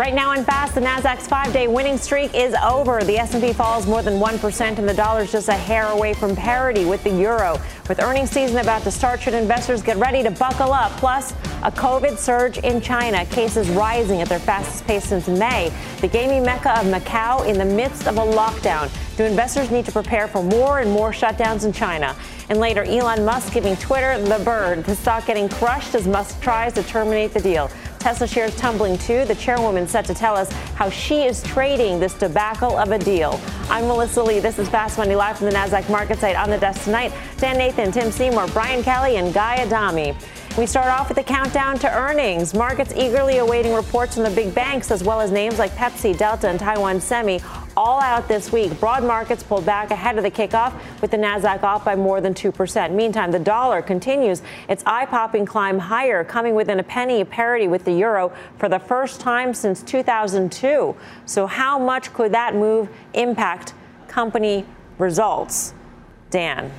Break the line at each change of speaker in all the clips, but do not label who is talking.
Right now in fast, the Nasdaq's five-day winning streak is over. The S&P falls more than 1% and the dollar's just a hair away from parity with the euro. With earnings season about to start, should investors get ready to buckle up? Plus, a COVID surge in China, cases rising at their fastest pace since May. The gaming mecca of Macau in the midst of a lockdown. Do investors need to prepare for more and more shutdowns in China? And later, Elon Musk giving Twitter the bird. The stock getting crushed as Musk tries to terminate the deal. Tesla shares tumbling too. The chairwoman set to tell us how she is trading this debacle of a deal. I'm Melissa Lee. This is Fast Money live from the NASDAQ market site on the desk tonight. Dan Nathan, Tim Seymour, Brian Kelly, and Guy Adami. We start off with the countdown to earnings. Markets eagerly awaiting reports from the big banks, as well as names like Pepsi, Delta, and Taiwan Semi, all out this week. Broad markets pulled back ahead of the kickoff, with the Nasdaq off by more than 2%. Meantime, the dollar continues its eye-popping climb higher, coming within a penny parity with the euro for the first time since 2002. So, how much could that move impact company results? Dan.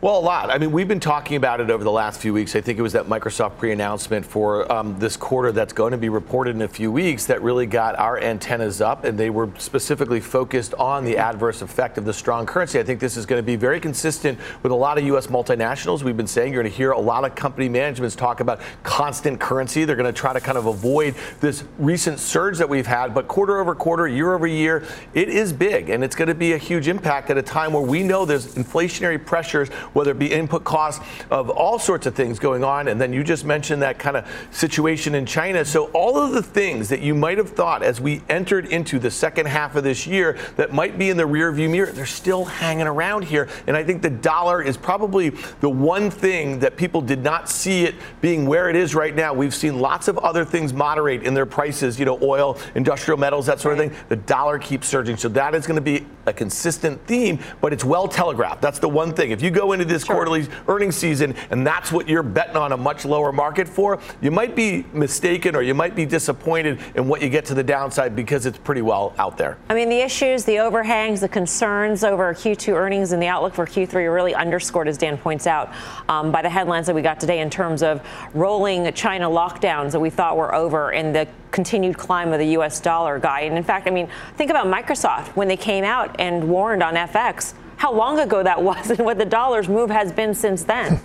Well, a lot. I mean, we've been talking about it over the last few weeks. I think it was that Microsoft pre announcement for um, this quarter that's going to be reported in a few weeks that really got our antennas up, and they were specifically focused on the adverse effect of the strong currency. I think this is going to be very consistent with a lot of U.S. multinationals. We've been saying you're going to hear a lot of company managements talk about constant currency. They're going to try to kind of avoid this recent surge that we've had, but quarter over quarter, year over year, it is big, and it's going to be a huge impact at a time where we know there's inflationary pressures whether it be input costs of all sorts of things going on. And then you just mentioned that kind of situation in China. So all of the things that you might have thought as we entered into the second half of this year that might be in the rearview mirror, they're still hanging around here. And I think the dollar is probably the one thing that people did not see it being where it is right now. We've seen lots of other things moderate in their prices, you know, oil, industrial metals, that sort of thing. The dollar keeps surging. So that is going to be a consistent theme, but it's well telegraphed. That's the one thing. If you go into this sure. quarterly earnings season and that's what you're betting on a much lower market for, you might be mistaken or you might be disappointed in what you get to the downside because it's pretty well out there.
I mean, the issues, the overhangs, the concerns over Q2 earnings and the outlook for Q3 are really underscored, as Dan points out, um, by the headlines that we got today in terms of rolling China lockdowns that we thought were over and the continued climb of the U.S. dollar, guy. And in fact, I mean, think about Microsoft when they came out and warned on FX how long ago that was and what the dollar's move has been since then.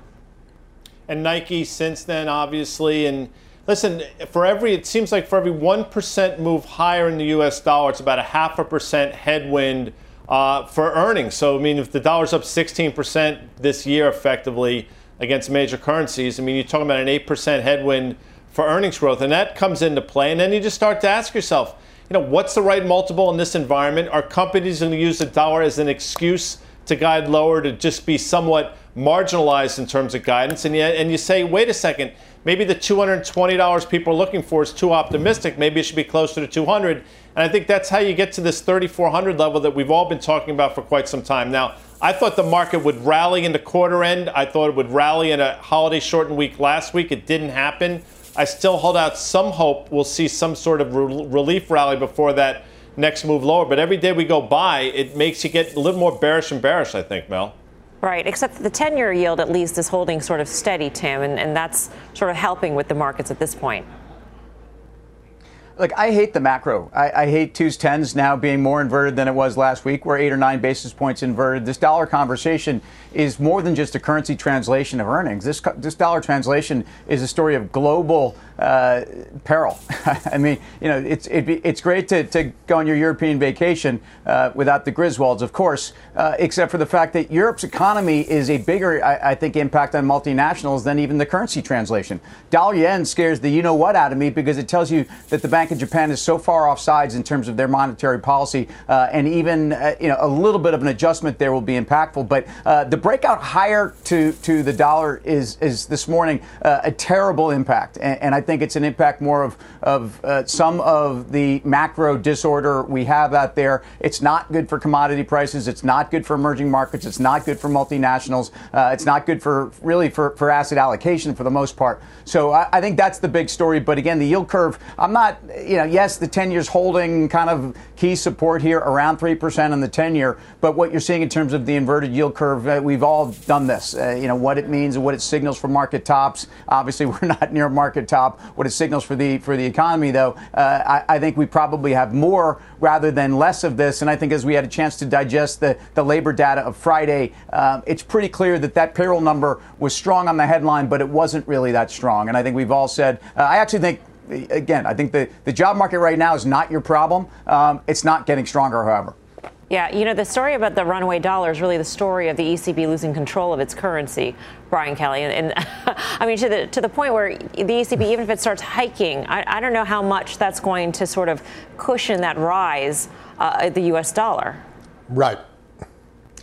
and Nike since then, obviously. And listen, for every, it seems like for every 1% move higher in the US dollar, it's about a half a percent headwind uh, for earnings. So, I mean, if the dollar's up 16% this year effectively against major currencies, I mean, you're talking about an 8% headwind for earnings growth. And that comes into play. And then you just start to ask yourself, you know, what's the right multiple in this environment? Are companies going to use the dollar as an excuse to guide lower to just be somewhat marginalized in terms of guidance? And you, and you say, wait a second, maybe the $220 people are looking for is too optimistic. Maybe it should be closer to 200. And I think that's how you get to this 3,400 level that we've all been talking about for quite some time. Now, I thought the market would rally in the quarter end. I thought it would rally in a holiday shortened week last week. It didn't happen. I still hold out some hope we'll see some sort of re- relief rally before that next move lower. But every day we go by, it makes you get a little more bearish and bearish, I think, Mel.
Right, except the 10 year yield at least is holding sort of steady, Tim, and, and that's sort of helping with the markets at this point.
Look, I hate the macro. I, I, hate twos tens now being more inverted than it was last week. We're eight or nine basis points inverted. This dollar conversation is more than just a currency translation of earnings. This this dollar translation is a story of global uh, peril. I mean, you know, it's be, it's great to, to go on your European vacation uh, without the Griswolds, of course, uh, except for the fact that Europe's economy is a bigger, I, I, think, impact on multinationals than even the currency translation. Dollar yen scares the you know what out of me because it tells you that the bank Bank of Japan is so far off sides in terms of their monetary policy, uh, and even uh, you know a little bit of an adjustment there will be impactful. But uh, the breakout higher to to the dollar is is this morning uh, a terrible impact, and, and, I think it's an impact more of of uh, some of the macro disorder we have out there. It's not good for commodity prices. It's not good for emerging markets. It's not good for multinationals. Uh, it's not good for really for, for asset allocation for the most part. So I, I think that's the big story. But again, the yield curve. I'm not. You know, yes, the 10 years holding kind of key support here around three percent on the 10 year. But what you're seeing in terms of the inverted yield curve, uh, we've all done this. Uh, you know what it means and what it signals for market tops. Obviously, we're not near market top. What it signals for the for the economy, though, uh, I, I, think we probably have more rather than less of this. And I think as we had a chance to digest the, the labor data of Friday, uh, it's pretty clear that that payroll number was strong on the headline, but it wasn't really that strong. And I think we've all said, uh, I actually think again, I think the, the job market right now is not your problem. Um, it's not getting stronger, however.
Yeah, you know, the story about the runaway dollar is really the story of the ECB losing control of its currency, Brian Kelly. And, and I mean, to the, to the point where the ECB, even if it starts hiking, I, I don't know how much that's going to sort of cushion that rise uh, the U.S. dollar.
Right.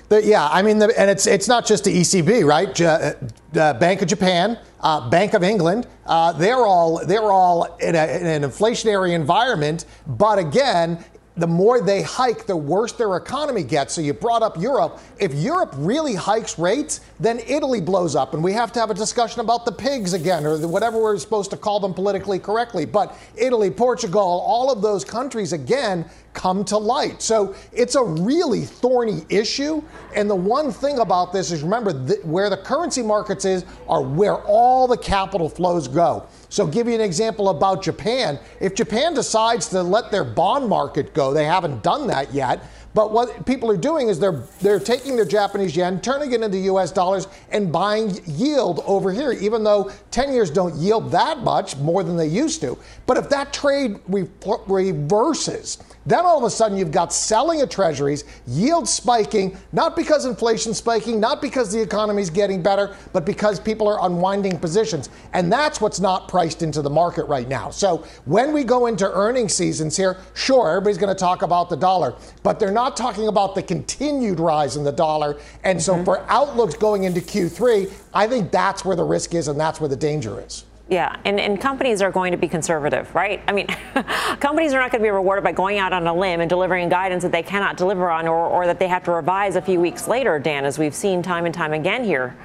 The, yeah, I mean, the, and it's it's not just the ECB, right? J- uh, Bank of Japan, uh, Bank of England, uh, they're all they're all in, a, in, an inflationary environment. But again, the more they hike, the worse their economy gets. So you brought up Europe. If Europe really hikes rates, then Italy blows up. And we have to have a discussion about the pigs again, or whatever we're supposed to call them politically correctly. But Italy, Portugal, all of those countries, again, come to light. So it's a really thorny issue. And the one thing about this is remember, th- where the currency markets is are where all the capital flows go. So, give you an example about Japan. If Japan decides to let their bond market go, they haven't done that yet. But what people are doing is they're they're taking their Japanese yen, turning it into U.S. dollars, and buying yield over here. Even though 10 years don't yield that much more than they used to. But if that trade re- reverses, then all of a sudden you've got selling of treasuries, yield spiking, not because inflation's spiking, not because the economy's getting better, but because people are unwinding positions. And that's what's not priced into the market right now. So when we go into earnings seasons here, sure, everybody's going to talk about the dollar, but they're not talking about the continued rise in the dollar. And so mm-hmm. for outlooks going into Q3, I think that's where the risk is and that's where the danger is.
Yeah, and, and companies are going to be conservative, right? I mean, companies are not going to be rewarded by going out on a limb and delivering guidance that they cannot deliver on or, or that they have to revise a few weeks later, Dan, as we've seen time and time again here.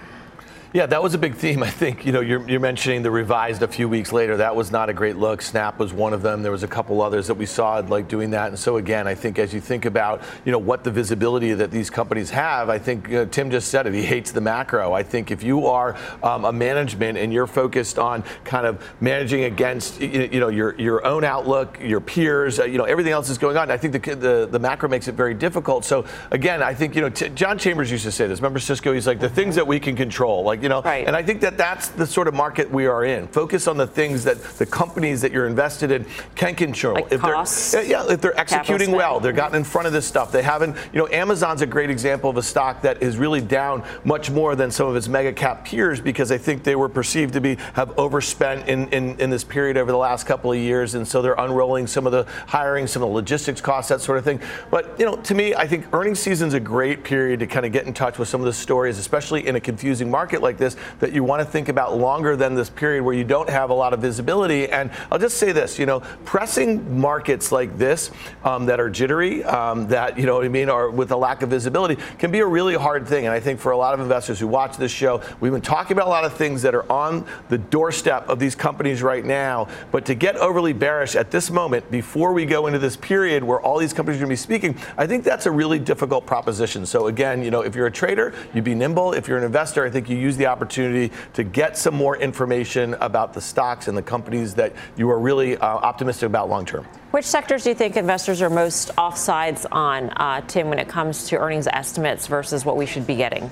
Yeah, that was a big theme. I think you know you're, you're, mentioning the revised a few weeks later. That was not a great look. Snap was one of them. There was a couple others that we saw like doing that. And so again, I think as you think about you know what the visibility that these companies have, I think uh, Tim just said it. He hates the macro. I think if you are um, a management and you're focused on kind of managing against you, you know your your own outlook, your peers, uh, you know everything else is going on. I think the, the the macro makes it very difficult. So again, I think you know t- John Chambers used to say this. Remember Cisco? He's like the things that we can control, like you know.
Right.
And I think that that's the sort of market we are in. Focus on the things that the companies that you're invested in can control.
Like
if
costs,
they're yeah, if they're executing well, they're gotten in front of this stuff. They haven't, you know, Amazon's a great example of a stock that is really down much more than some of its mega cap peers because I think they were perceived to be have overspent in, in, in this period over the last couple of years. And so they're unrolling some of the hiring, some of the logistics costs, that sort of thing. But, you know, to me, I think earnings season's a great period to kind of get in touch with some of the stories, especially in a confusing market like this that you want to think about longer than this period where you don't have a lot of visibility. And I'll just say this, you know, pressing markets like this um, that are jittery, um, that, you know what I mean, or with a lack of visibility can be a really hard thing. And I think for a lot of investors who watch this show, we've been talking about a lot of things that are on the doorstep of these companies right now. But to get overly bearish at this moment before we go into this period where all these companies are going to be speaking, I think that's a really difficult proposition. So again, you know, if you're a trader, you'd be nimble. If you're an investor, I think you use the opportunity opportunity to get some more information about the stocks and the companies that you are really uh, optimistic about long term.
Which sectors do you think investors are most offsides on, uh, Tim, when it comes to earnings estimates versus what we should be getting?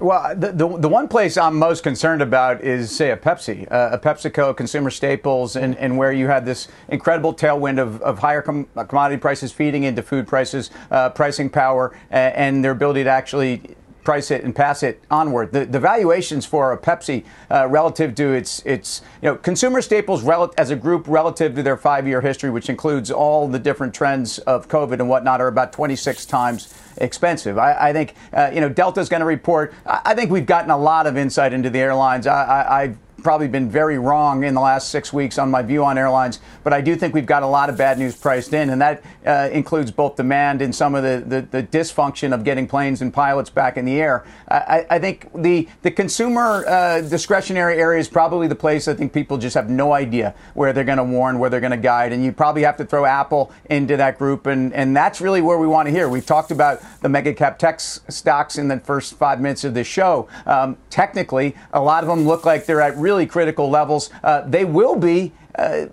Well, the, the, the, one place I'm most concerned about is, say, a Pepsi, uh, a PepsiCo, consumer staples, and, and where you had this incredible tailwind of, of higher com- commodity prices feeding into food prices, uh, pricing power, and, and their ability to actually price it and pass it onward. The, the valuations for a Pepsi uh, relative to its its you know consumer staples rel- as a group relative to their five year history, which includes all the different trends of COVID and whatnot, are about 26 times expensive. I, I think uh, you know Delta's going to report. I, I, think we've gotten a lot of insight into the airlines. I, I probably been very wrong in the last six weeks on my view on airlines, but I do think we've got a lot of bad news priced in, and that uh, includes both demand and some of the, the, the, dysfunction of getting planes and pilots back in the air. I, I think the, the consumer uh, discretionary area is probably the place I think people just have no idea where they're going to warn, where they're going to guide, and you probably have to throw Apple into that group, and, and that's really where we want to hear. We've talked about the mega cap tech stocks in the first five minutes of this show. Um, technically, a lot of them look like they're at really critical levels. Uh, they will be. Uh,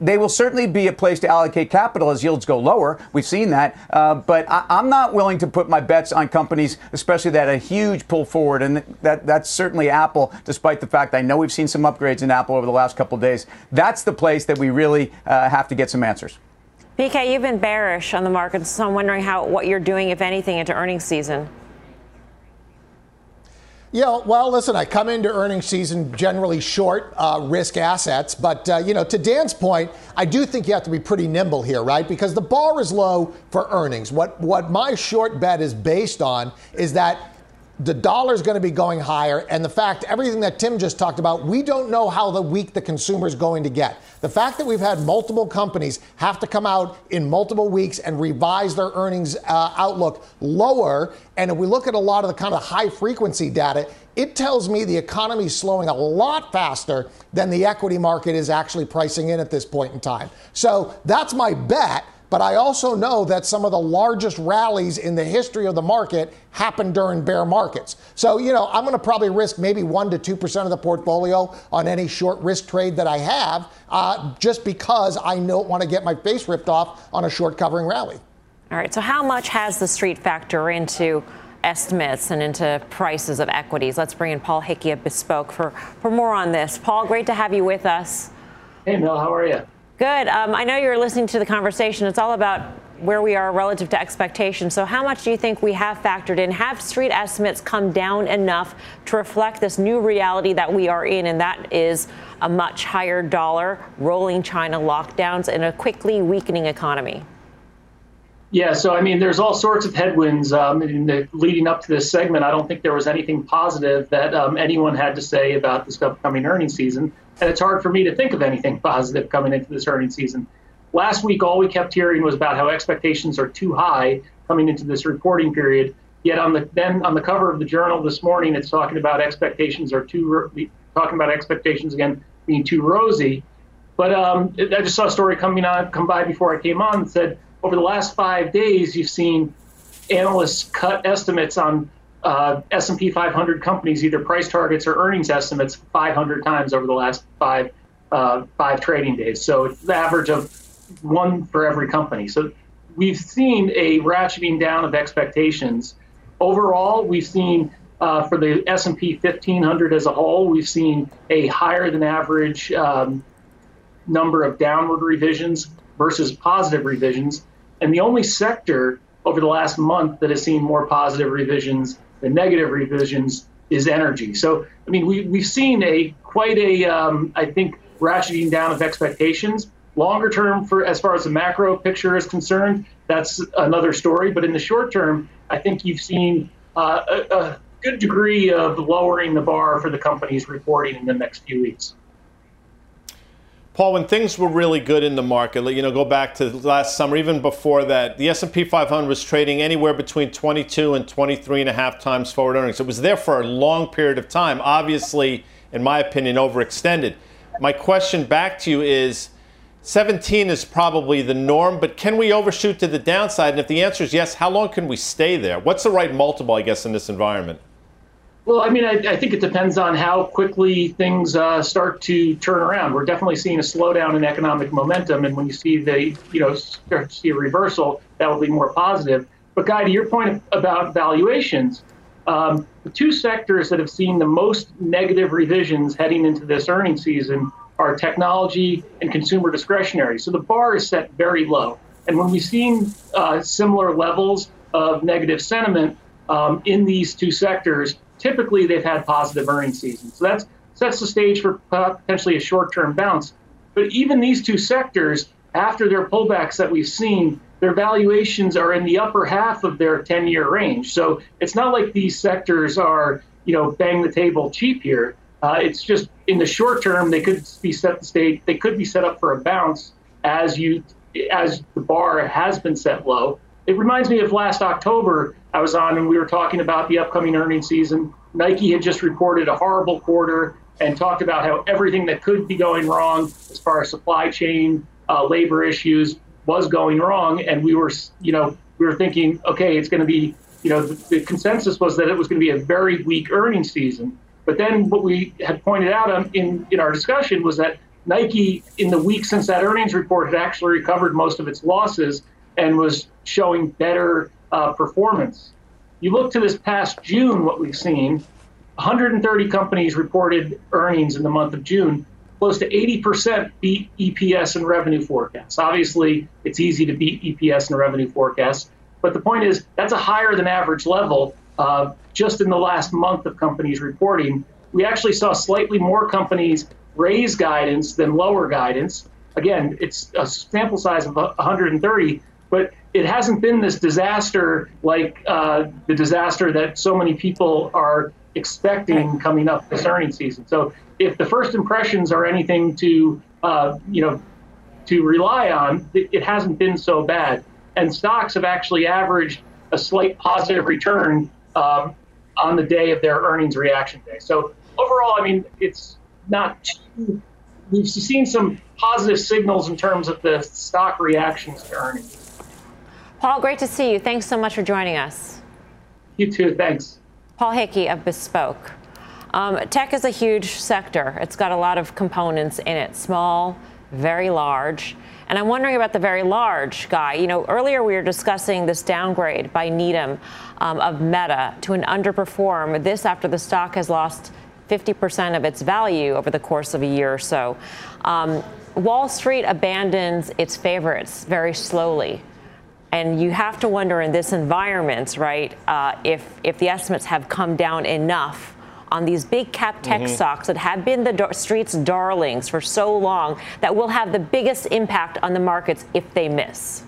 they will certainly be a place to allocate capital as yields go lower. We've seen that. Uh, but I, am not willing to put my bets on companies, especially that a huge pull forward. And that, that's certainly Apple, despite the fact I know we've seen some upgrades in Apple over the last couple of days. That's the place that we really uh, have to get some answers.
BK, you've been bearish on the market, so I'm wondering how what you're doing, if anything, into earnings season.
Yeah, well, listen, I come into earnings season generally short uh, risk assets, but uh, you know, to Dan's point, I do think you have to be pretty nimble here, right? Because the bar is low for earnings. What what my short bet is based on is that the dollar is going to be going higher, and the fact everything that Tim just talked about, we don't know how the week the consumer is going to get. The fact that we've had multiple companies have to come out in multiple weeks and revise their earnings uh, outlook lower, and if we look at a lot of the kind of high frequency data, it tells me the economy is slowing a lot faster than the equity market is actually pricing in at this point in time. So that's my bet. But I also know that some of the largest rallies in the history of the market happen during bear markets. So, you know, I'm going to probably risk maybe 1% to 2% of the portfolio on any short risk trade that I have uh, just because I don't want to get my face ripped off on a short covering rally.
All right. So, how much has the street factor into estimates and into prices of equities? Let's bring in Paul Hickey of Bespoke for, for more on this. Paul, great to have you with us.
Hey, Mel, how are you?
Good. Um, I know you're listening to the conversation. It's all about where we are relative to expectations. So, how much do you think we have factored in? Have street estimates come down enough to reflect this new reality that we are in, and that is a much higher dollar, rolling China lockdowns, and a quickly weakening economy?
Yeah, so I mean, there's all sorts of headwinds um, in the, leading up to this segment. I don't think there was anything positive that um, anyone had to say about this upcoming earnings season and it's hard for me to think of anything positive coming into this earnings season. Last week, all we kept hearing was about how expectations are too high coming into this reporting period. Yet on the then on the cover of the journal this morning, it's talking about expectations are too talking about expectations again being too rosy. But um, I just saw a story coming on come by before I came on that said over the last five days, you've seen analysts cut estimates on uh, S&P 500 companies either price targets or earnings estimates 500 times over the last five uh, five trading days. So it's the average of one for every company. So we've seen a ratcheting down of expectations. Overall, we've seen uh, for the S&P 1500 as a whole, we've seen a higher than average um, number of downward revisions versus positive revisions. And the only sector over the last month that has seen more positive revisions the negative revisions is energy. So, I mean, we, we've seen a quite a, um, I think, ratcheting down of expectations. Longer term, for as far as the macro picture is concerned, that's another story. But in the short term, I think you've seen uh, a, a good degree of lowering the bar for the companies reporting in the next few weeks.
Paul, when things were really good in the market, you know, go back to last summer, even before that, the S&P 500 was trading anywhere between 22 and 23 and a half times forward earnings. It was there for a long period of time, obviously, in my opinion, overextended. My question back to you is 17 is probably the norm, but can we overshoot to the downside? And if the answer is yes, how long can we stay there? What's the right multiple, I guess, in this environment?
Well, I mean, I, I, think it depends on how quickly things uh, start to turn around. We're definitely seeing a slowdown in economic momentum, and when you see the, you know, start to see a reversal, that will be more positive. But Guy, to your point about valuations, um, the two sectors that have seen the most negative revisions heading into this earnings season are technology and consumer discretionary. So the bar is set very low, and when we've seen uh, similar levels of negative sentiment um, in these two sectors, typically they've had positive earnings seasons. So that sets the stage for potentially a short term bounce. But even these two sectors, after their pullbacks that we've seen, their valuations are in the upper half of their 10 year range. So it's not like these sectors are, you know, bang the table cheap here. Uh, it's just in the short term, they could be set the stage, they could be set up for a bounce as you as the bar has been set low. It reminds me of last October I was on and we were talking about the upcoming earnings season. Nike had just reported a horrible quarter and talked about how everything that could be going wrong as far as supply chain, uh, labor issues was going wrong. And we were, you know, we were thinking, okay, it's going to be, you know, the, the consensus was that it was going to be a very weak earnings season. But then what we had pointed out in, in our discussion was that Nike, in the week since that earnings report, had actually recovered most of its losses and was showing better uh, performance. You look to this past June, what we've seen 130 companies reported earnings in the month of June. Close to 80% beat EPS and revenue forecasts. Obviously, it's easy to beat EPS and revenue forecasts, but the point is that's a higher than average level uh, just in the last month of companies reporting. We actually saw slightly more companies raise guidance than lower guidance. Again, it's a sample size of 130, but it hasn't been this disaster like uh, the disaster that so many people are expecting coming up this earnings season. So if the first impressions are anything to uh, you know to rely on, it, it hasn't been so bad. And stocks have actually averaged a slight positive return um, on the day of their earnings reaction day. So overall, I mean, it's not too. We've seen some positive signals in terms of the stock reactions to earnings.
Paul, great to see you. Thanks so much for joining us.
You too. Thanks.
Paul Hickey of Bespoke. Um, tech is a huge sector. It's got a lot of components in it, small, very large. And I'm wondering about the very large guy. You know, earlier we were discussing this downgrade by Needham um, of Meta to an underperform. This after the stock has lost 50% of its value over the course of a year or so. Um, Wall Street abandons its favorites very slowly. And you have to wonder in this environment, right, uh, if, if the estimates have come down enough on these big cap tech mm-hmm. stocks that have been the dar- street's darlings for so long that will have the biggest impact on the markets if they miss.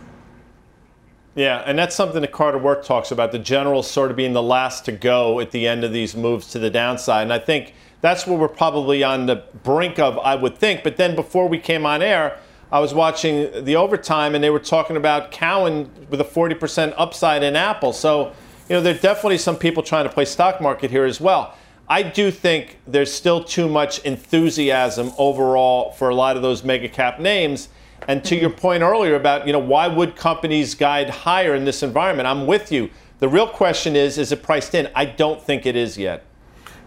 Yeah, and that's something that Carter Worth talks about the generals sort of being the last to go at the end of these moves to the downside. And I think that's what we're probably on the brink of, I would think. But then before we came on air, I was watching the overtime, and they were talking about Cowen with a 40% upside in Apple. So, you know, there are definitely some people trying to play stock market here as well. I do think there's still too much enthusiasm overall for a lot of those mega cap names. And to your mm-hmm. point earlier about, you know, why would companies guide higher in this environment? I'm with you. The real question is, is it priced in? I don't think it is yet.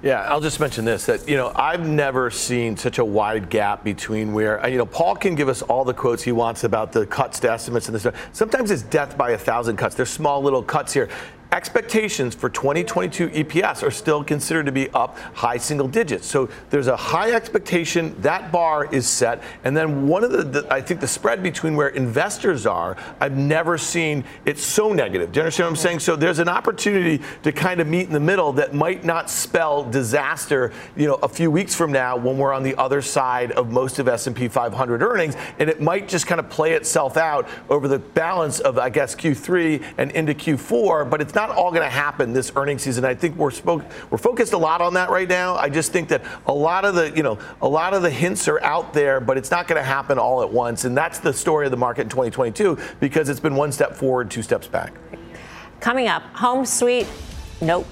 Yeah, I'll just mention this that, you know, I've never seen such a wide gap between where, uh, you know, Paul can give us all the quotes he wants about the cuts to estimates and this. Stuff. Sometimes it's death by a thousand cuts. There's small little cuts here expectations for 2022 EPS are still considered to be up high single digits. So there's a high expectation. That bar is set. And then one of the, the, I think the spread between where investors are, I've never seen it so negative. Do you understand what I'm saying? So there's an opportunity to kind of meet in the middle that might not spell disaster, you know, a few weeks from now when we're on the other side of most of S&P 500 earnings. And it might just kind of play itself out over the balance of, I guess, Q3 and into Q4. But it's not all going to happen this earnings season. I think we're spoke, we're focused a lot on that right now. I just think that a lot of the you know a lot of the hints are out there, but it's not going to happen all at once. And that's the story of the market in 2022 because it's been one step forward, two steps back.
Coming up, home sweet. Nope.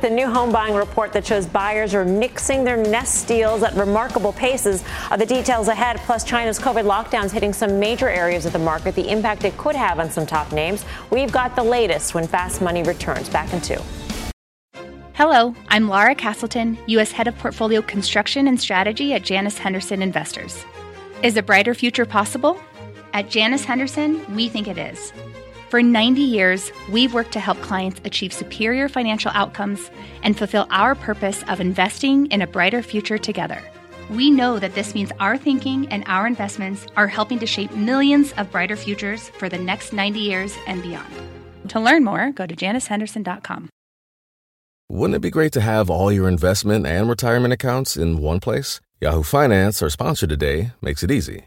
The new home buying report that shows buyers are nixing their nest deals at remarkable paces are the details ahead. Plus, China's COVID lockdowns hitting some major areas of the market, the impact it could have on some top names. We've got the latest when Fast Money returns. Back in two.
Hello, I'm Laura Castleton, U.S. Head of Portfolio Construction and Strategy at Janus Henderson Investors. Is a brighter future possible? At Janus Henderson, we think it is. For 90 years, we've worked to help clients achieve superior financial outcomes and fulfill our purpose of investing in a brighter future together. We know that this means our thinking and our investments are helping to shape millions of brighter futures for the next 90 years and beyond. To learn more, go to janushenderson.com.
Wouldn't it be great to have all your investment and retirement accounts in one place? Yahoo Finance, our sponsor today, makes it easy.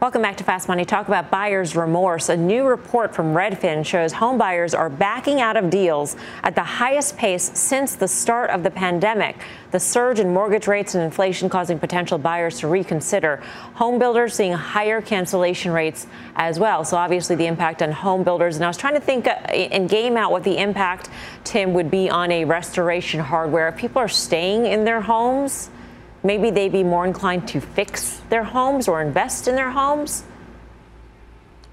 Welcome back to Fast Money. Talk about buyer's remorse. A new report from Redfin shows home buyers are backing out of deals at the highest pace since the start of the pandemic. The surge in mortgage rates and inflation causing potential buyers to reconsider. Home builders seeing higher cancellation rates as well. So obviously the impact on home builders. And I was trying to think uh, and game out what the impact, Tim, would be on a restoration hardware. If people are staying in their homes, maybe they'd be more inclined to fix their homes or invest in their homes?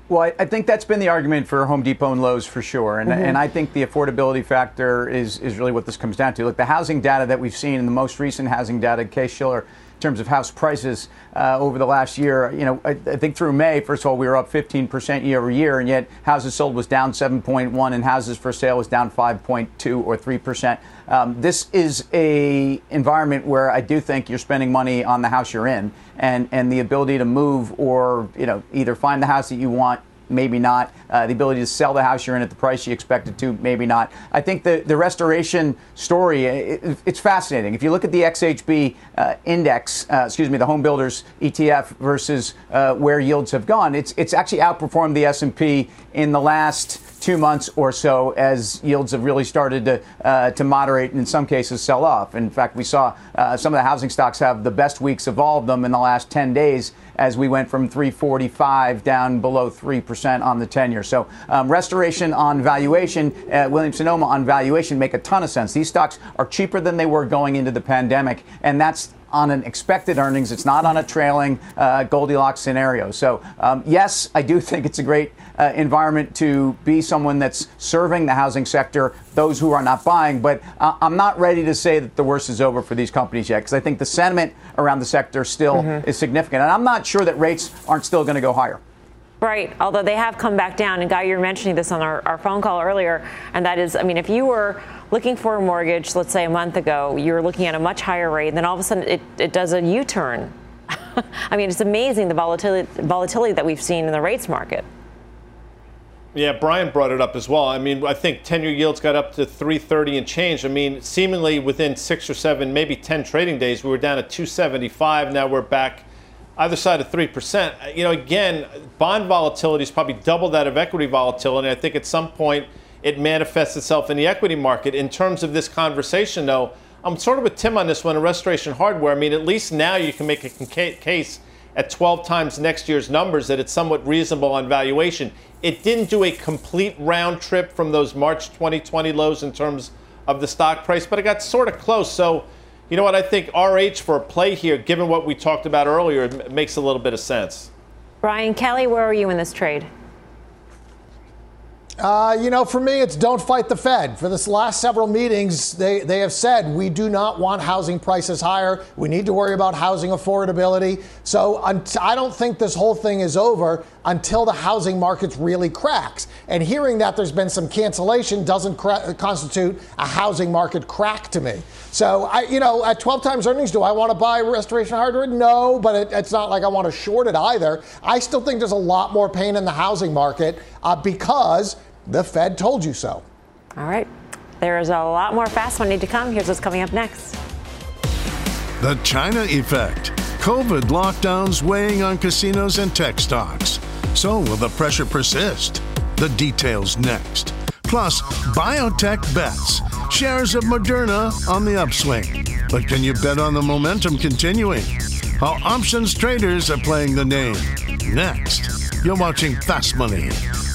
Well, I think that's been the argument for Home Depot and Lowe's for sure, and, mm-hmm. and I think the affordability factor is is really what this comes down to. Look, the housing data that we've seen in the most recent housing data, Case-Shiller, in terms of house prices uh, over the last year. You know, I, I, think through May, first of all, we were up 15% year over year, and yet houses sold was down 7.1, and houses for sale was down 5.2 or 3 percent. Um, this is a environment where I do think you're spending money on the house you're in, and and the ability to move or you know either find the house that you want maybe not. Uh, the ability to sell the house you're in at the price you expected to, maybe not. I think the, the restoration story, it, it's fascinating. If you look at the XHB uh, index, uh, excuse me, the home builders ETF versus where yields have gone, it's, it's actually outperformed the S&P in the last two months or so as yields have really started to, uh, to moderate and in some cases sell off. In fact, we saw uh, some of the housing stocks have the best weeks of all of them in the last 10 days as we went from 345 down below 3% on the 10 year. So um, restoration on valuation, uh, Williams Sonoma on valuation make a ton of sense. These stocks are cheaper than they were going into the pandemic, and that's on an expected earnings. It's not on a trailing uh, Goldilocks scenario. So, um, yes, I do think it's a great uh, environment to be someone that's serving the housing sector, those who are not buying. But uh, I'm not ready to say that the worst is over for these companies yet because I think the sentiment around the sector still mm-hmm. is significant. And I'm not sure that rates aren't still going to go higher.
Right, although they have come back down. And Guy, you're mentioning this on our, our phone call earlier, and that is, I mean, if you were looking for a mortgage, let's say a month ago, you were looking at a much higher rate, and then all of a sudden it, it does a U turn. I mean, it's amazing the volatility, volatility that we've seen in the rates market.
Yeah, Brian brought it up as well. I mean, I think 10 year yields got up to 330 and change. I mean, seemingly within six or seven, maybe 10 trading days, we were down at 275. Now we're back either side of 3%. Uh, you know, again, bond volatility is probably double that of equity volatility. I think at some point, it manifests itself in the equity market. In terms of this conversation, though, I'm sort of with Tim on this one in restoration hardware. I mean, at least now you can make a case at 12 times next year's numbers that it's somewhat reasonable on valuation. It didn't do a complete round trip from those March 2020 lows in terms of the stock price, but it got sort of close. So, you know what? I think RH for a play here, given what we talked about earlier, makes a little bit of sense.
Brian Kelly, where are you in this trade?
Uh, you know, for me, it's don't fight the Fed. For this last several meetings, they, they have said we do not want housing prices higher. We need to worry about housing affordability. So I don't think this whole thing is over until the housing market really cracks. And hearing that there's been some cancellation doesn't cra- constitute a housing market crack to me. So I, you know, at 12 times earnings, do I want to buy Restoration Hardware? No, but it, it's not like I want to short it either. I still think there's a lot more pain in the housing market uh, because the Fed told you so.
All right. There is a lot more fast money to come. Here's what's coming up next.
The China effect. COVID lockdowns weighing on casinos and tech stocks. So will the pressure persist? The details next. Plus, biotech bets. Shares of Moderna on the upswing. But can you bet on the momentum continuing? how options traders are playing the name. Next, you're watching Fast Money,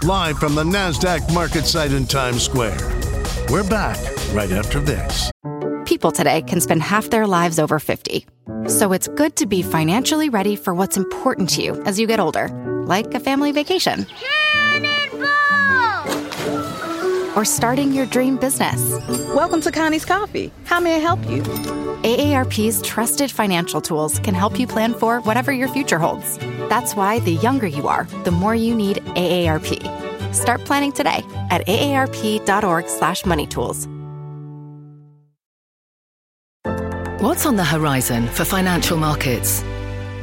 live from the NASDAQ market site in Times Square. We're back right after this.
People today can spend half their lives over 50. So it's good to be financially ready for what's important to you as you get older, like a family vacation. Or starting your dream business.
Welcome to Connie's Coffee. How may I help you?
AARP's trusted financial tools can help you plan for whatever your future holds. That's why the younger you are, the more you need AARP. Start planning today at aarp.org/moneytools.
What's on the horizon for financial markets?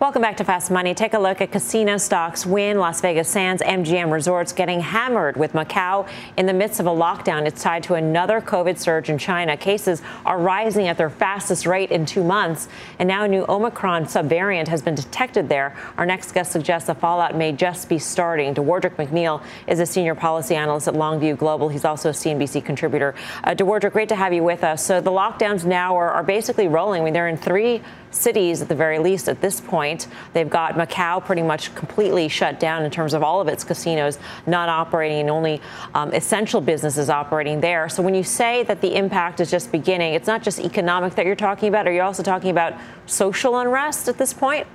Welcome back to Fast Money. Take a look at casino stocks. Wynn, Las Vegas Sands, MGM Resorts getting hammered with Macau in the midst of a lockdown. It's tied to another COVID surge in China. Cases are rising at their fastest rate in two months, and now a new Omicron subvariant has been detected there. Our next guest suggests the fallout may just be starting. Dewardric McNeill is a senior policy analyst at Longview Global. He's also a CNBC contributor. Uh, Dewardric, great to have you with us. So the lockdowns now are, are basically rolling. I mean, they're in three cities at the very least at this point. They've got Macau pretty much completely shut down in terms of all of its casinos not operating, and only um, essential businesses operating there. So when you say that the impact is just beginning, it's not just economic that you're talking about. Are you also talking about social unrest at this point?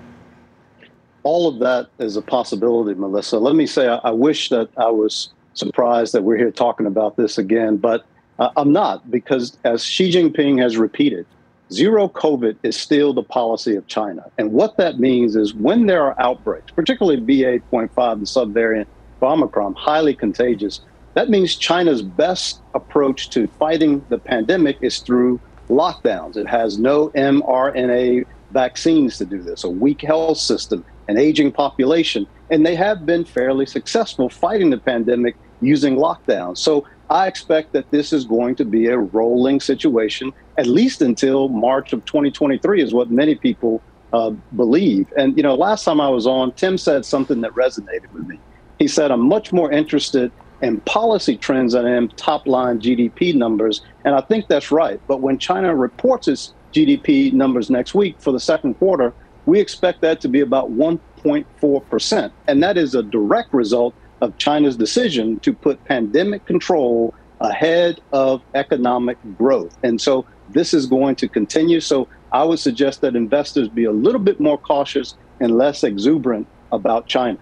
All of that is a possibility, Melissa. Let me say, I, I wish that I was surprised that we're here talking about this again, but uh, I'm not because as Xi Jinping has repeated, Zero COVID is still the policy of China. And what that means is when there are outbreaks, particularly BA.5, the subvariant of Omicron, highly contagious, that means China's best approach to fighting the pandemic is through lockdowns. It has no mRNA vaccines to do this, a weak health system, an aging population, and they have been fairly successful fighting the pandemic using lockdowns. So I expect that this is going to be a rolling situation, at least until March of 2023, is what many people uh, believe. And, you know, last time I was on, Tim said something that resonated with me. He said, I'm much more interested in policy trends than I am top line GDP numbers. And I think that's right. But when China reports its GDP numbers next week for the second quarter, we expect that to be about 1.4%. And that is a direct result of China's decision to put pandemic control ahead of economic growth. And so this is going to continue. So I would suggest that investors be a little bit more cautious and less exuberant about China.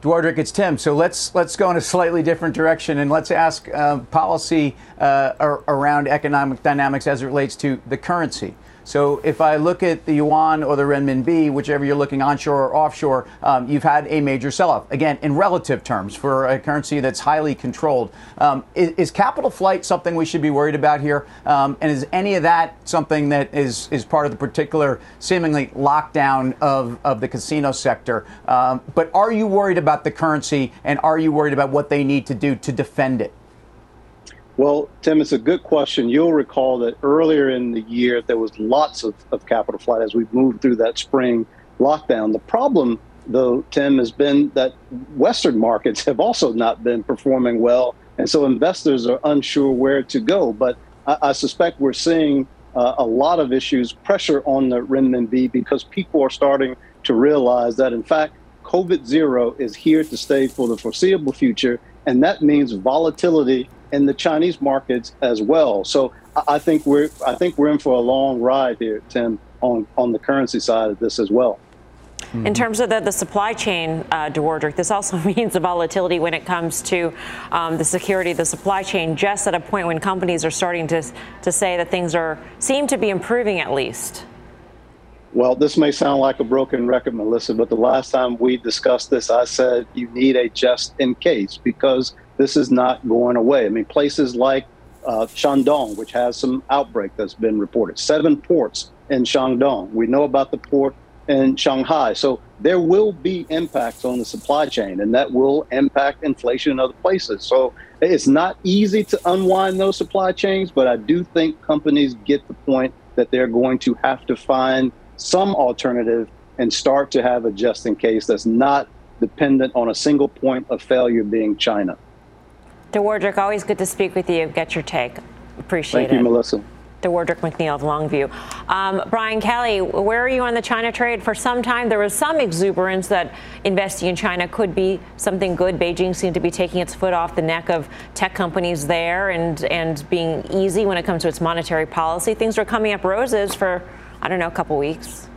Dewardric, it's Tim. So let's let's go in a slightly different direction and let's ask uh, policy uh, around economic dynamics as it relates to the currency. So if I look at the yuan or the renminbi, whichever you're looking onshore or offshore, um, you've had a major sell-off. Again, in relative terms, for a currency that's highly controlled. Um, is, is, capital flight something we should be worried about here? Um, and is any of that something that is, is part of the particular seemingly lockdown of, of the casino sector? Um, but are you worried about the currency and are you worried about what they need to do to defend it?
Well, Tim, it's a good question. You'll recall that earlier in the year, there was lots of, of capital flight as we moved through that spring lockdown. The problem, though, Tim, has been that Western markets have also not been performing well. And so investors are unsure where to go. But I, I suspect we're seeing uh, a lot of issues, pressure on the renminbi, because people are starting to realize that, in fact, COVID zero is here to stay for the foreseeable future. And that means volatility in the Chinese markets as well. So I think we're I think we're in for a long ride here, Tim, on on the currency side of this as well.
Mm-hmm. In terms of the, the supply chain, uh, Dewardric, this also means the volatility when it comes to um, the security of the supply chain, just at a point when companies are starting to, to say that things are seem to be improving at least.
Well, this may sound like a broken record, Melissa, but the last time we discussed this, I said you need a just in case because this is not going away. I mean, places like uh, Shandong, which has some outbreak that's been reported. Seven ports in Shandong. We know about the port in Shanghai. So there will be impacts on the supply chain, and that will impact inflation in other places. So it's not easy to unwind those supply chains, but I do think companies get the point that they're going to have to find some alternative and start to have a just in case that's not dependent on a single point of failure being China.
Dewardric, always good to speak with you. Get your take. Appreciate
Thank it. Thank you, Melissa.
Dewardric McNeill of Longview. Um, Brian Kelly, where are you on the China trade? For some time, there was some exuberance that investing in China could be something good. Beijing seemed to be taking its foot off the neck of tech companies there and, and being easy when it comes to its monetary policy. Things were coming up roses for, I don't know, a couple weeks.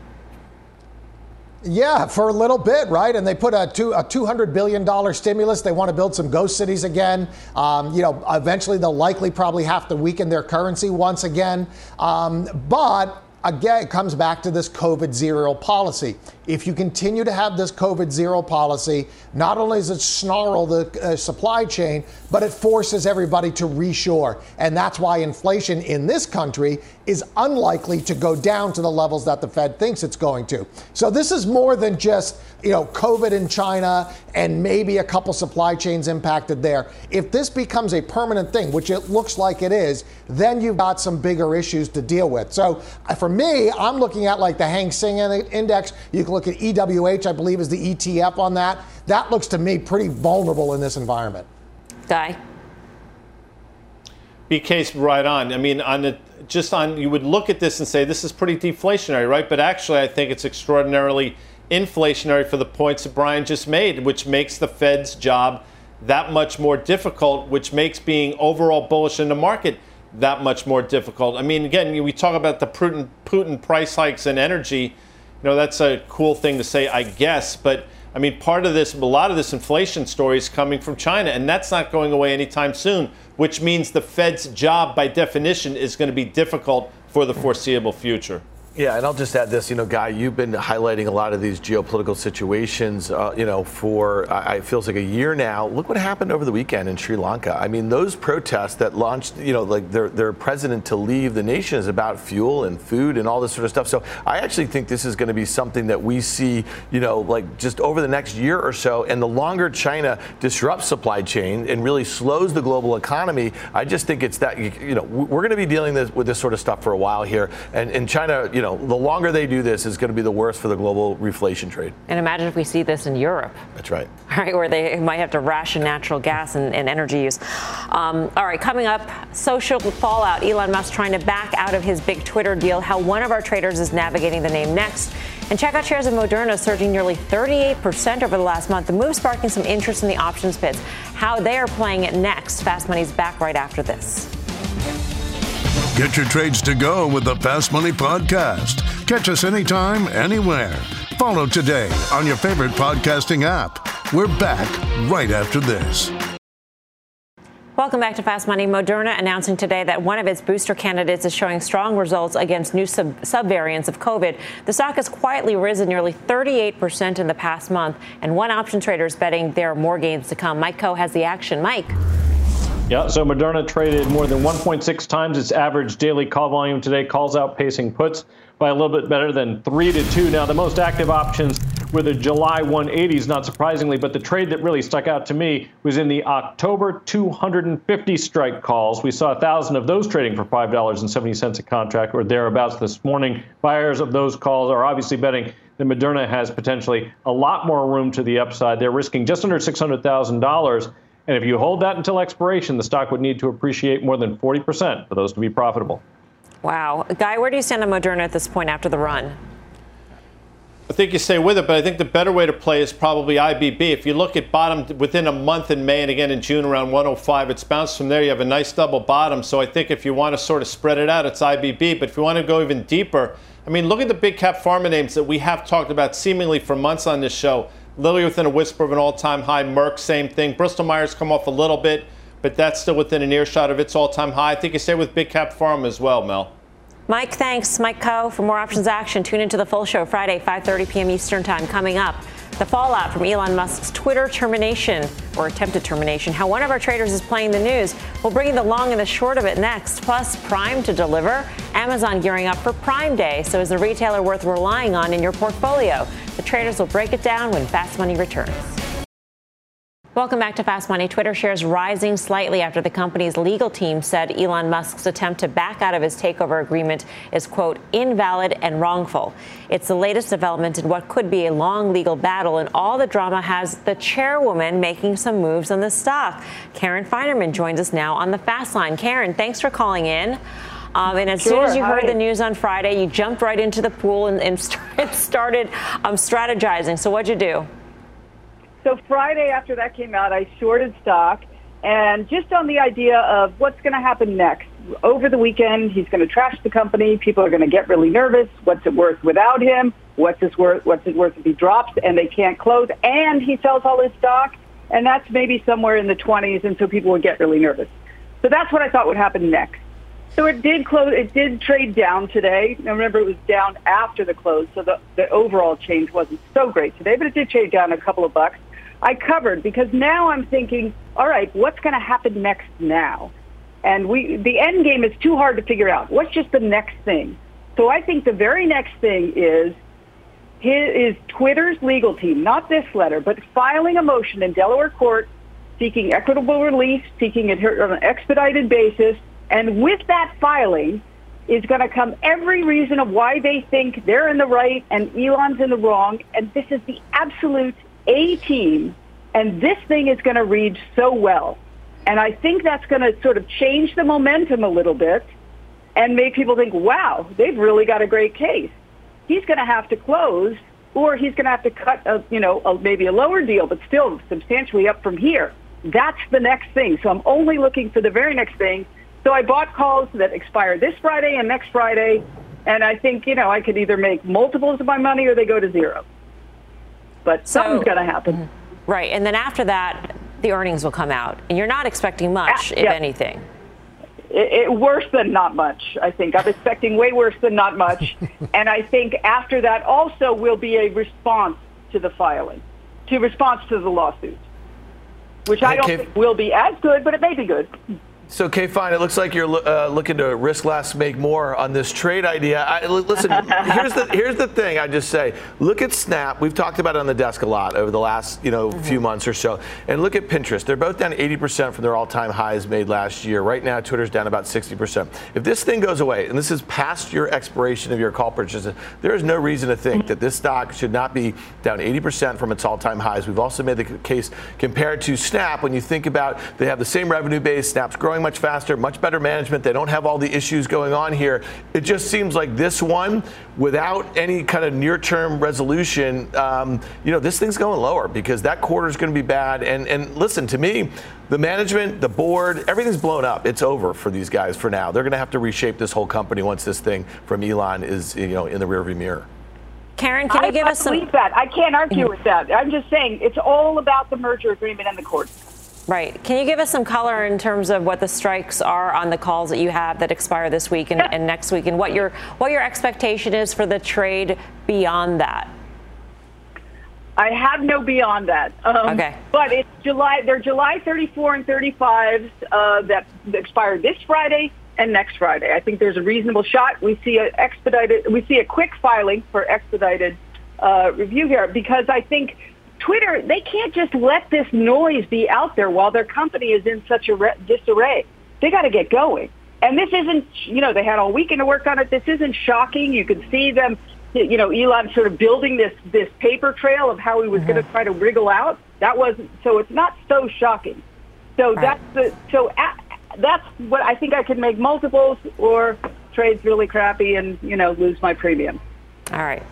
Yeah, for a little bit, right? And they put a, two, a $200 billion stimulus. They want to build some ghost cities again. Um, you know, eventually they'll likely probably have to weaken their currency once again. Um, but again, it comes back to this COVID zero policy. If you continue to have this COVID zero policy, not only does it snarl the uh, supply chain, but it forces everybody to reshore. And that's why inflation in this country is unlikely to go down to the levels that the Fed thinks it's going to. So this is more than just, you know, COVID in China and maybe a couple supply chains impacted there. If this becomes a permanent thing, which it looks like it is, then you've got some bigger issues to deal with. So uh, for me, I'm looking at like the Hang Seng index. You can look at EWH, I believe is the ETF on that. That looks to me pretty vulnerable in this environment.
Guy.
BK's right on. I mean, on the just on you would look at this and say this is pretty deflationary, right? But actually, I think it's extraordinarily inflationary for the points that Brian just made, which makes the Fed's job that much more difficult, which makes being overall bullish in the market that much more difficult. I mean, again, we talk about the Putin, Putin price hikes and energy. You know, that's a cool thing to say, I guess, but I mean, part of this, a lot of this inflation story is coming from China, and that's not going away anytime soon, which means the Fed's job, by definition, is going to be difficult for the foreseeable future.
Yeah, and I'll just add this, you know, Guy, you've been highlighting a lot of these geopolitical situations, uh, you know, for uh, it feels like a year now. Look what happened over the weekend in Sri Lanka. I mean, those protests that launched, you know, like their their president to leave the nation is about fuel and food and all this sort of stuff. So I actually think this is going to be something that we see, you know, like just over the next year or so. And the longer China disrupts supply chain and really slows the global economy, I just think it's that, you know, we're going to be dealing with this sort of stuff for a while here. And, and China, you you know, the longer they do this, is going to be the worse for the global reflation trade.
And imagine if we see this in Europe.
That's right.
Right, where they might have to ration natural gas and, and energy use. Um, all right, coming up, social fallout. Elon Musk trying to back out of his big Twitter deal. How one of our traders is navigating the name next. And check out shares of Moderna surging nearly 38% over the last month. The move sparking some interest in the options bids. How they are playing it next. Fast Money's back right after this.
Get your trades to go with the Fast Money Podcast. Catch us anytime, anywhere. Follow today on your favorite podcasting app. We're back right after this.
Welcome back to Fast Money. Moderna announcing today that one of its booster candidates is showing strong results against new sub- subvariants of COVID. The stock has quietly risen nearly 38% in the past month, and one option trader is betting there are more gains to come. Mike Khouw has the action. Mike.
Yeah, so Moderna traded more than 1.6 times its average daily call volume today, calls outpacing puts by a little bit better than 3 to 2. Now, the most active options were the July 180s, not surprisingly, but the trade that really stuck out to me was in the October 250 strike calls. We saw a thousand of those trading for $5.70 a contract or thereabouts this morning. Buyers of those calls are obviously betting that Moderna has potentially a lot more room to the upside. They're risking just under $600,000 and if you hold that until expiration, the stock would need to appreciate more than 40% for those to be profitable.
Wow. Guy, where do you stand on Moderna at this point after the run?
I think you stay with it, but I think the better way to play is probably IBB. If you look at bottom within a month in May and again in June around 105, it's bounced from there. You have a nice double bottom. So I think if you want to sort of spread it out, it's IBB. But if you want to go even deeper, I mean, look at the big cap pharma names that we have talked about seemingly for months on this show. Lilly within a whisper of an all-time high. Merck, same thing. Bristol Myers come off a little bit, but that's still within an earshot of its all-time high. I think you stay with big cap pharma as well, Mel.
Mike, thanks. Mike Khouw for more options action. Tune into the full show Friday, 5:30 p.m. Eastern Time. Coming up, the fallout from Elon Musk's Twitter termination or attempted termination, how one of our traders is playing the news. We'll bring you the long and the short of it next. Plus, Prime to deliver. Amazon gearing up for Prime Day. So, is the retailer worth relying on in your portfolio? The traders will break it down when Fast Money returns. Welcome back to Fast Money. Twitter shares rising slightly after the company's legal team said Elon Musk's attempt to back out of his takeover agreement is, quote, invalid and wrongful. It's the latest development in what could be a long legal battle, and all the drama has the chairwoman making some moves on the stock. Karen Finerman joins us now on the Fast Line. Karen, thanks for calling in. Um, and as sure, soon as you heard the news on Friday, you jumped right into the pool and, and started um, strategizing. So, what'd you do?
So Friday after that came out, I shorted stock and just on the idea of what's going to happen next. Over the weekend, he's going to trash the company. People are going to get really nervous. What's it worth without him? What's it worth? What's it worth if he drops and they can't close and he sells all his stock? And that's maybe somewhere in the 20s, and so people would get really nervous. So that's what I thought would happen next. So it did close. It did trade down today. Now remember, it was down after the close, so the, the overall change wasn't so great today, but it did trade down a couple of bucks. I covered because now I'm thinking, all right, what's going to happen next now? And we, the end game is too hard to figure out. What's just the next thing? So I think the very next thing is his, is Twitter's legal team, not this letter, but filing a motion in Delaware court seeking equitable relief, seeking it on an expedited basis. And with that filing is going to come every reason of why they think they're in the right and Elon's in the wrong. And this is the absolute a team, and this thing is going to read so well. And I think that's going to sort of change the momentum a little bit and make people think, wow, they've really got a great case. He's going to have to close or he's going to have to cut, a, you know, a, maybe a lower deal, but still substantially up from here. That's the next thing. So I'm only looking for the very next thing. So I bought calls that expire this Friday and next Friday. And I think, you know, I could either make multiples of my money or they go to zero but so, something's going to happen.
Mm-hmm. Right, and then after that, the earnings will come out, and you're not expecting much, uh, if anything.
It, it, worse than not much, I think. I'm expecting way worse than not much. and I think after that also will be a response to the filing, to response to the lawsuit, which I don't think will be as good, but it may be good.
So, Kay, fine. It looks like you're uh, looking to risk less, make more on this trade idea. I, listen, here's the here's the thing. I just say, look at Snap. We've talked about it on the desk a lot over the last you know mm-hmm. few months or so, and look at Pinterest. They're both down 80% from their all-time highs made last year. Right now, Twitter's down about 60%. If this thing goes away, and this is past your expiration of your call purchases, there is no reason to think that this stock should not be down 80% from its all-time highs. We've also made the case compared to Snap. When you think about they have the same revenue base, Snap's growing growing much faster, much better management. They don't have all the issues going on here. It just seems like this one, without any kind of near-term resolution, um, you know, this thing's going lower because that quarter is going to be bad. And and listen to me, the management, the board, everything's blown up. It's over for these guys for now. They're going to have to reshape this whole company once this thing from Elon is you know in the rearview mirror.
Karen, can you give us some?
I believe That. I can't argue with that. I'm just saying it's all about the merger agreement and the courts.
Right. Can you give us some color in terms of what the strikes are on the calls that you have that expire this week and, and next week, and what your what your expectation is for the trade beyond that?
I have no beyond that. Um,
okay.
But it's July. They're July 34 and 35 uh, that expire this Friday and next Friday. I think there's a reasonable shot. We see a expedited. We see a quick filing for expedited uh, review here because I think Twitter, they can't just let this noise be out there while their company is in such a re- disarray. They got to get going. And this isn't, you know, they had all weekend to work on it. This isn't shocking. You can see them, you know, Elon sort of building this this paper trail of how he was mm-hmm. going to try to wriggle out. That wasn't so. It's not so shocking. So right. that's the so at, that's what I think I could make multiples or trades really crappy and you know lose my premium.
All right,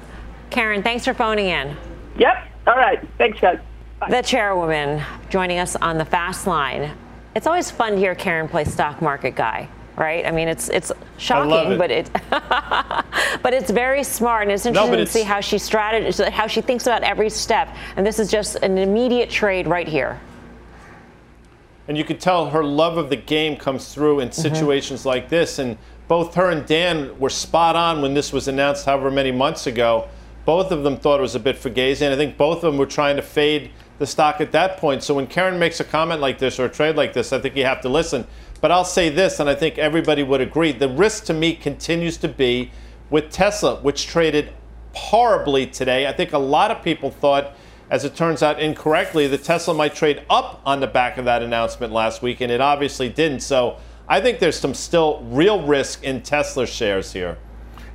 Karen, thanks for phoning in.
Yep. All right. Thanks, guys.
Bye. The chairwoman joining us on the fast line. It's always fun to hear Karen play stock market guy right? I mean, it's it's shocking,
it.
but it but it's very smart, and it's interesting no, to see how she strategy, how she thinks about every step. And this is just an immediate trade right here.
And you can tell her love of the game comes through in mm-hmm. situations mm-hmm. like this. And both her and Dan were spot on when this was announced, however many months ago both of them thought it was a bit fugazi, and I think both of them were trying to fade the stock at that point. So when Karen makes a comment like this or a trade like this, I think you have to listen. But I'll say this, and I think everybody would agree the risk to me continues to be with Tesla, which traded horribly today. I think a lot of people thought, as it turns out incorrectly, that Tesla might trade up on the back of that announcement last week, and it obviously didn't. So I think there's some still real risk in Tesla shares here.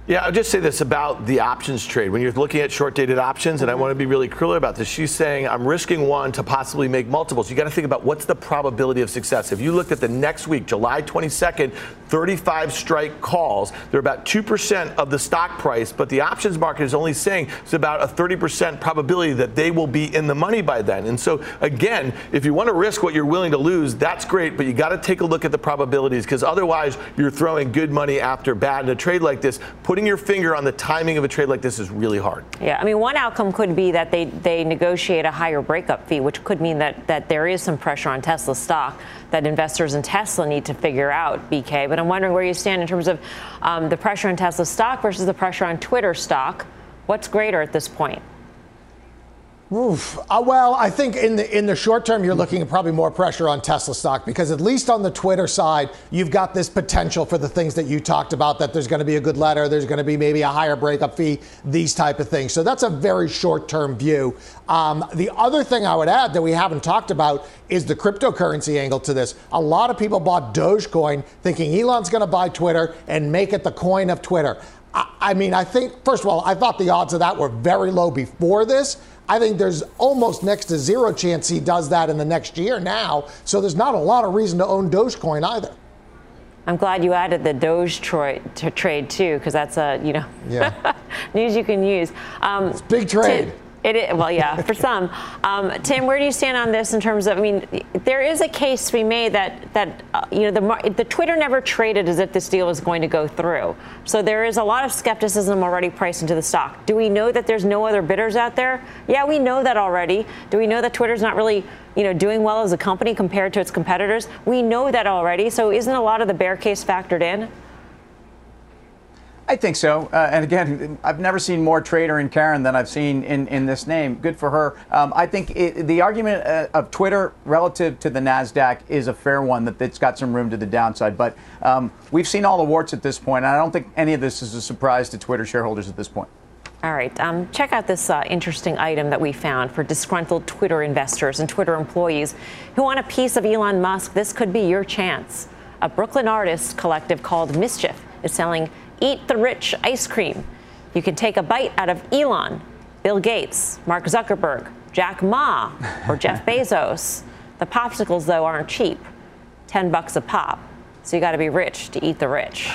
Yeah, I'll just say this about the options trade. When you're looking at short dated options, and I want to be really clear about this, she's saying I'm risking one to possibly make multiples. You got to think about what's the probability of success. If you looked at the next week, July 22nd, 35 strike calls, they're about 2% of the stock price, but the options market is only saying it's about a 30% probability that they will be in the money by then. And so, again, if you want to risk what you're willing to lose, that's great, but you got to take a look at the probabilities because otherwise you're throwing good money after bad. In a trade like this, putting your finger on the timing of a trade like this is really hard.
Yeah, I mean, one outcome could be that they, they negotiate a higher breakup fee, which could mean that, that there is some pressure on Tesla stock that investors in Tesla need to figure out, BK. But I'm wondering where you stand in terms of um, the pressure on Tesla stock versus the pressure on Twitter stock. What's greater at this point?
Oof. Uh, well, I think in the in the short term, you're looking at probably more pressure on Tesla stock because at least on the Twitter side, you've got this potential for the things that you talked about. That there's going to be a good letter, there's going to be maybe a higher breakup fee, these type of things. So that's a very short term view. Um, the other thing I would add that we haven't talked about is the cryptocurrency angle to this. A lot of people bought Dogecoin thinking Elon's going to buy Twitter and make it the coin of Twitter. I, mean, I think first of all, I thought the odds of that were very low before this. I think there's almost next to zero chance he does that in the next year now. So there's not a lot of reason to own Dogecoin either.
I'm glad you added the Doge tra- to trade too, because that's a you know
yeah.
news you can use.
Um, it's big trade.
To, it is, well, yeah, for some. Um, Tim, where do you stand on this in terms of? I mean, there is a case to be made that that uh, you know the the Twitter never traded as if this deal was going to go through. So there is a lot of skepticism already priced into the stock. Do we know that there's no other bidders out there? Yeah, we know that already. Do we know that Twitter's not really you know doing well as a company compared to its competitors? We know that already. So isn't a lot of the bear case factored in?
I think so. Uh, and again, I've never seen more trader in Karen than I've seen in, in this name. Good for her. Um, I think it, the argument uh, of Twitter relative to the NASDAQ is a fair one, that it's got some room to the downside. But um, we've seen all the warts at this point, and I don't think any of this is a surprise to Twitter shareholders at this point.
All right. Um, check out this uh, interesting item that we found for disgruntled Twitter investors and Twitter employees who want a piece of Elon Musk. This could be your chance. A Brooklyn artists collective called MSCHF is selling Eat the Rich ice cream. You can take a bite out of Elon, Bill Gates, Mark Zuckerberg, Jack Ma, or Jeff Bezos. The popsicles, though, aren't cheap 10 bucks a pop. So you got to be rich to eat the rich.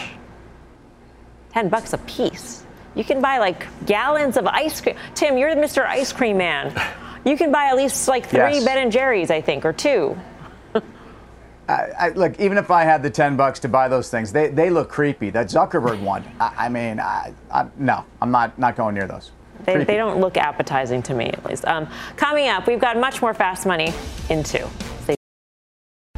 10 bucks a piece. You can buy like gallons of ice cream. Tim, you're the Mr. Ice Cream Man. You can buy at least like three yes. Ben and Jerry's, I think, or two.
I, I, look, even if I had the ten bucks to buy those things, they, they look creepy. That Zuckerberg one, I, I mean, I, no, I'm not not going near those.
They, they, don't look appetizing to me, at least. Um, coming up, we've got much more fast money into.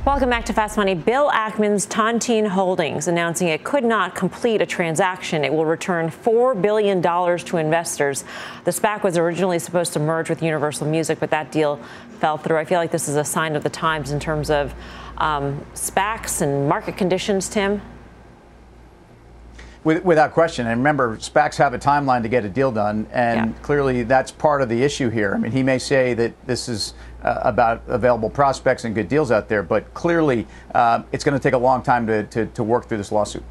Welcome back to Fast Money. Bill Ackman's Tontine Holdings announcing it could not complete a transaction. It will return $4 billion to investors. The SPAC was originally supposed to merge with Universal Music, but that deal fell through. I feel like this is a sign of the times in terms of um, SPACs and market conditions, Tim?
without question. And remember, SPACs have a timeline to get a deal done, and yeah. clearly that's part of the issue here. I mean, he may say that this is uh, about available prospects and good deals out there, but clearly uh, it's going to take a long time to, to, to work through this lawsuit.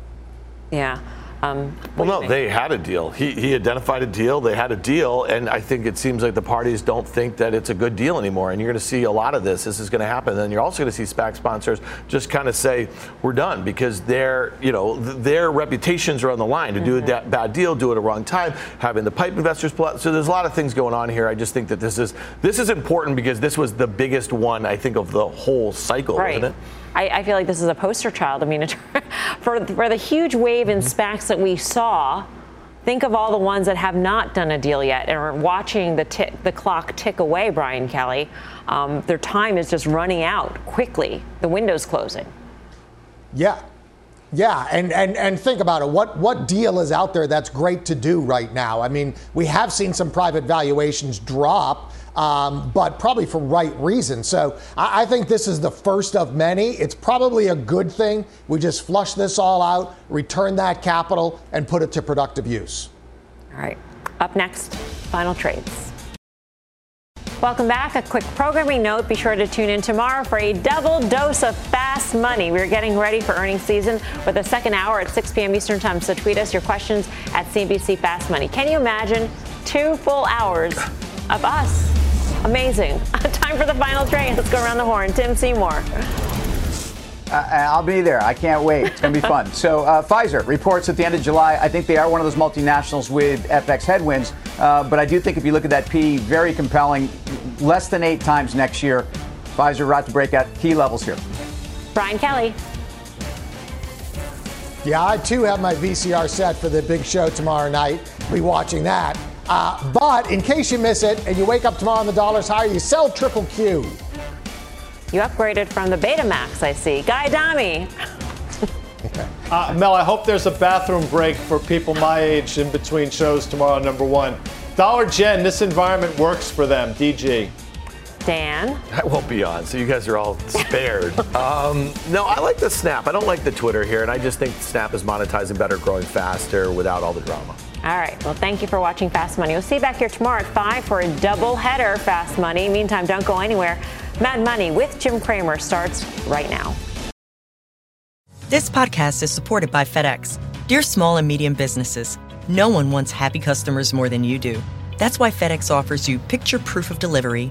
Yeah. Um,
well, no, they had a deal. He, he identified a deal. They had a deal, and I think it seems like the parties don't think that it's a good deal anymore. And you're going to see a lot of this. This is going to happen. And you're also going to see SPAC sponsors just kind of say, "We're done," because their you know their reputations are on the line to mm-hmm. do a bad deal, do it at a wrong time, having the pipe investors. Pull out. So there's a lot of things going on here. I just think that this is this is important because this was the biggest one I think of the whole cycle,
right.
isn't it?
I, I, feel like this is a poster child. I mean, for, for the huge wave in SPACs that we saw, think of all the ones that have not done a deal yet and are watching the, tick, the clock tick away, Brian Kelly. Um, their time is just running out quickly. The window's closing.
Yeah. Yeah, and, and, and think about it. What, what deal is out there that's great to do right now? I mean, we have seen some private valuations drop. Um, but probably for right reasons. So I, I, think this is the first of many. It's probably a good thing. We just flush this all out, return that capital, and put it to productive use.
All right. Up next, final trades. Welcome back. A quick programming note. Be sure to tune in tomorrow for a double dose of fast money. We're getting ready for earnings season with a second hour at 6 p.m. Eastern Time. So tweet us your questions at CNBC Fast Money. Can you imagine two full hours of us? Amazing. Time for the final trade. Let's go around the horn. Tim Seymour.
Uh, I'll be there. I can't wait. It's going to be fun. so, uh, Pfizer reports at the end of July. I think they are one of those multinationals with FX headwinds. Uh, but I do think if you look at that P, very compelling. Less than eight times next year. Pfizer about to break out key levels here.
Brian Kelly.
Yeah, I too have my VCR set for the big show tomorrow night. Be watching that. Uh, but in case you miss it and you wake up tomorrow and the dollar's higher, you sell Triple Q.
You upgraded from the Betamax, I see. Guy Adami.
uh, Mel, I hope there's a bathroom break for people my age in between shows tomorrow, number one. Dollar Gen, this environment works for them. DG.
Dan.
That won't be on, so you guys are all spared. um, no, I like the Snap. I don't like the Twitter here, and I just think Snap is monetizing better, growing faster without all the drama.
All right. Well, thank you for watching Fast Money. We'll see you back here tomorrow at 5 for a double header Fast Money. Meantime, don't go anywhere. Mad Money with Jim Cramer starts right now.
This podcast is supported by FedEx. Dear small and medium businesses, no one wants happy customers more than you do. That's why FedEx offers you picture proof of delivery,